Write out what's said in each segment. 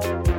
Bye.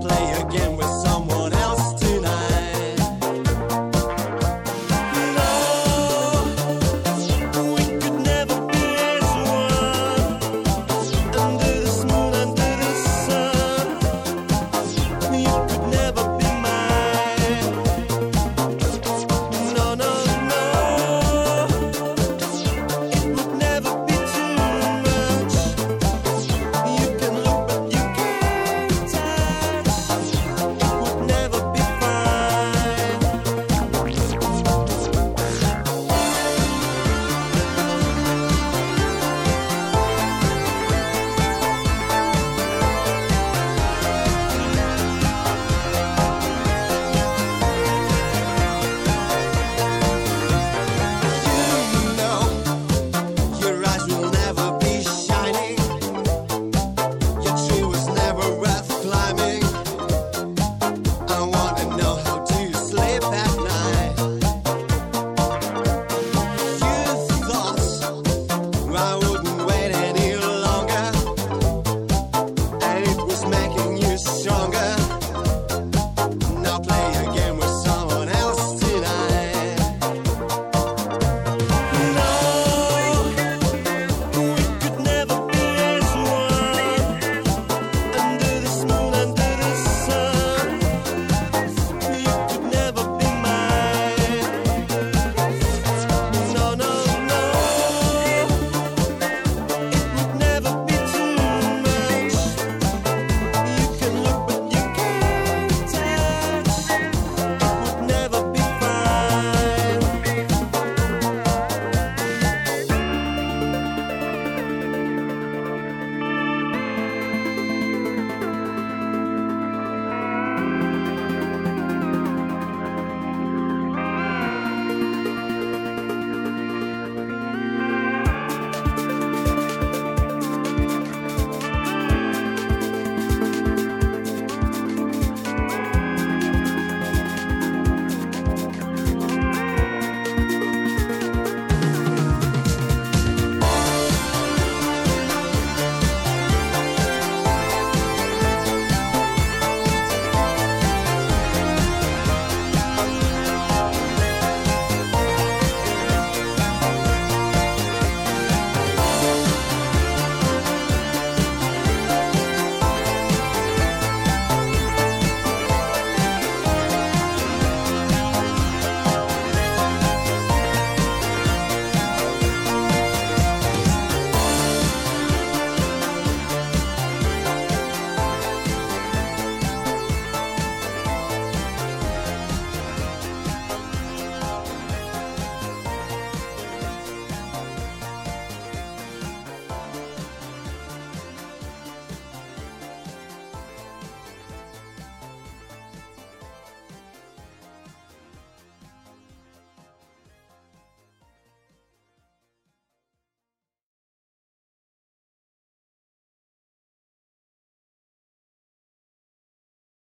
play.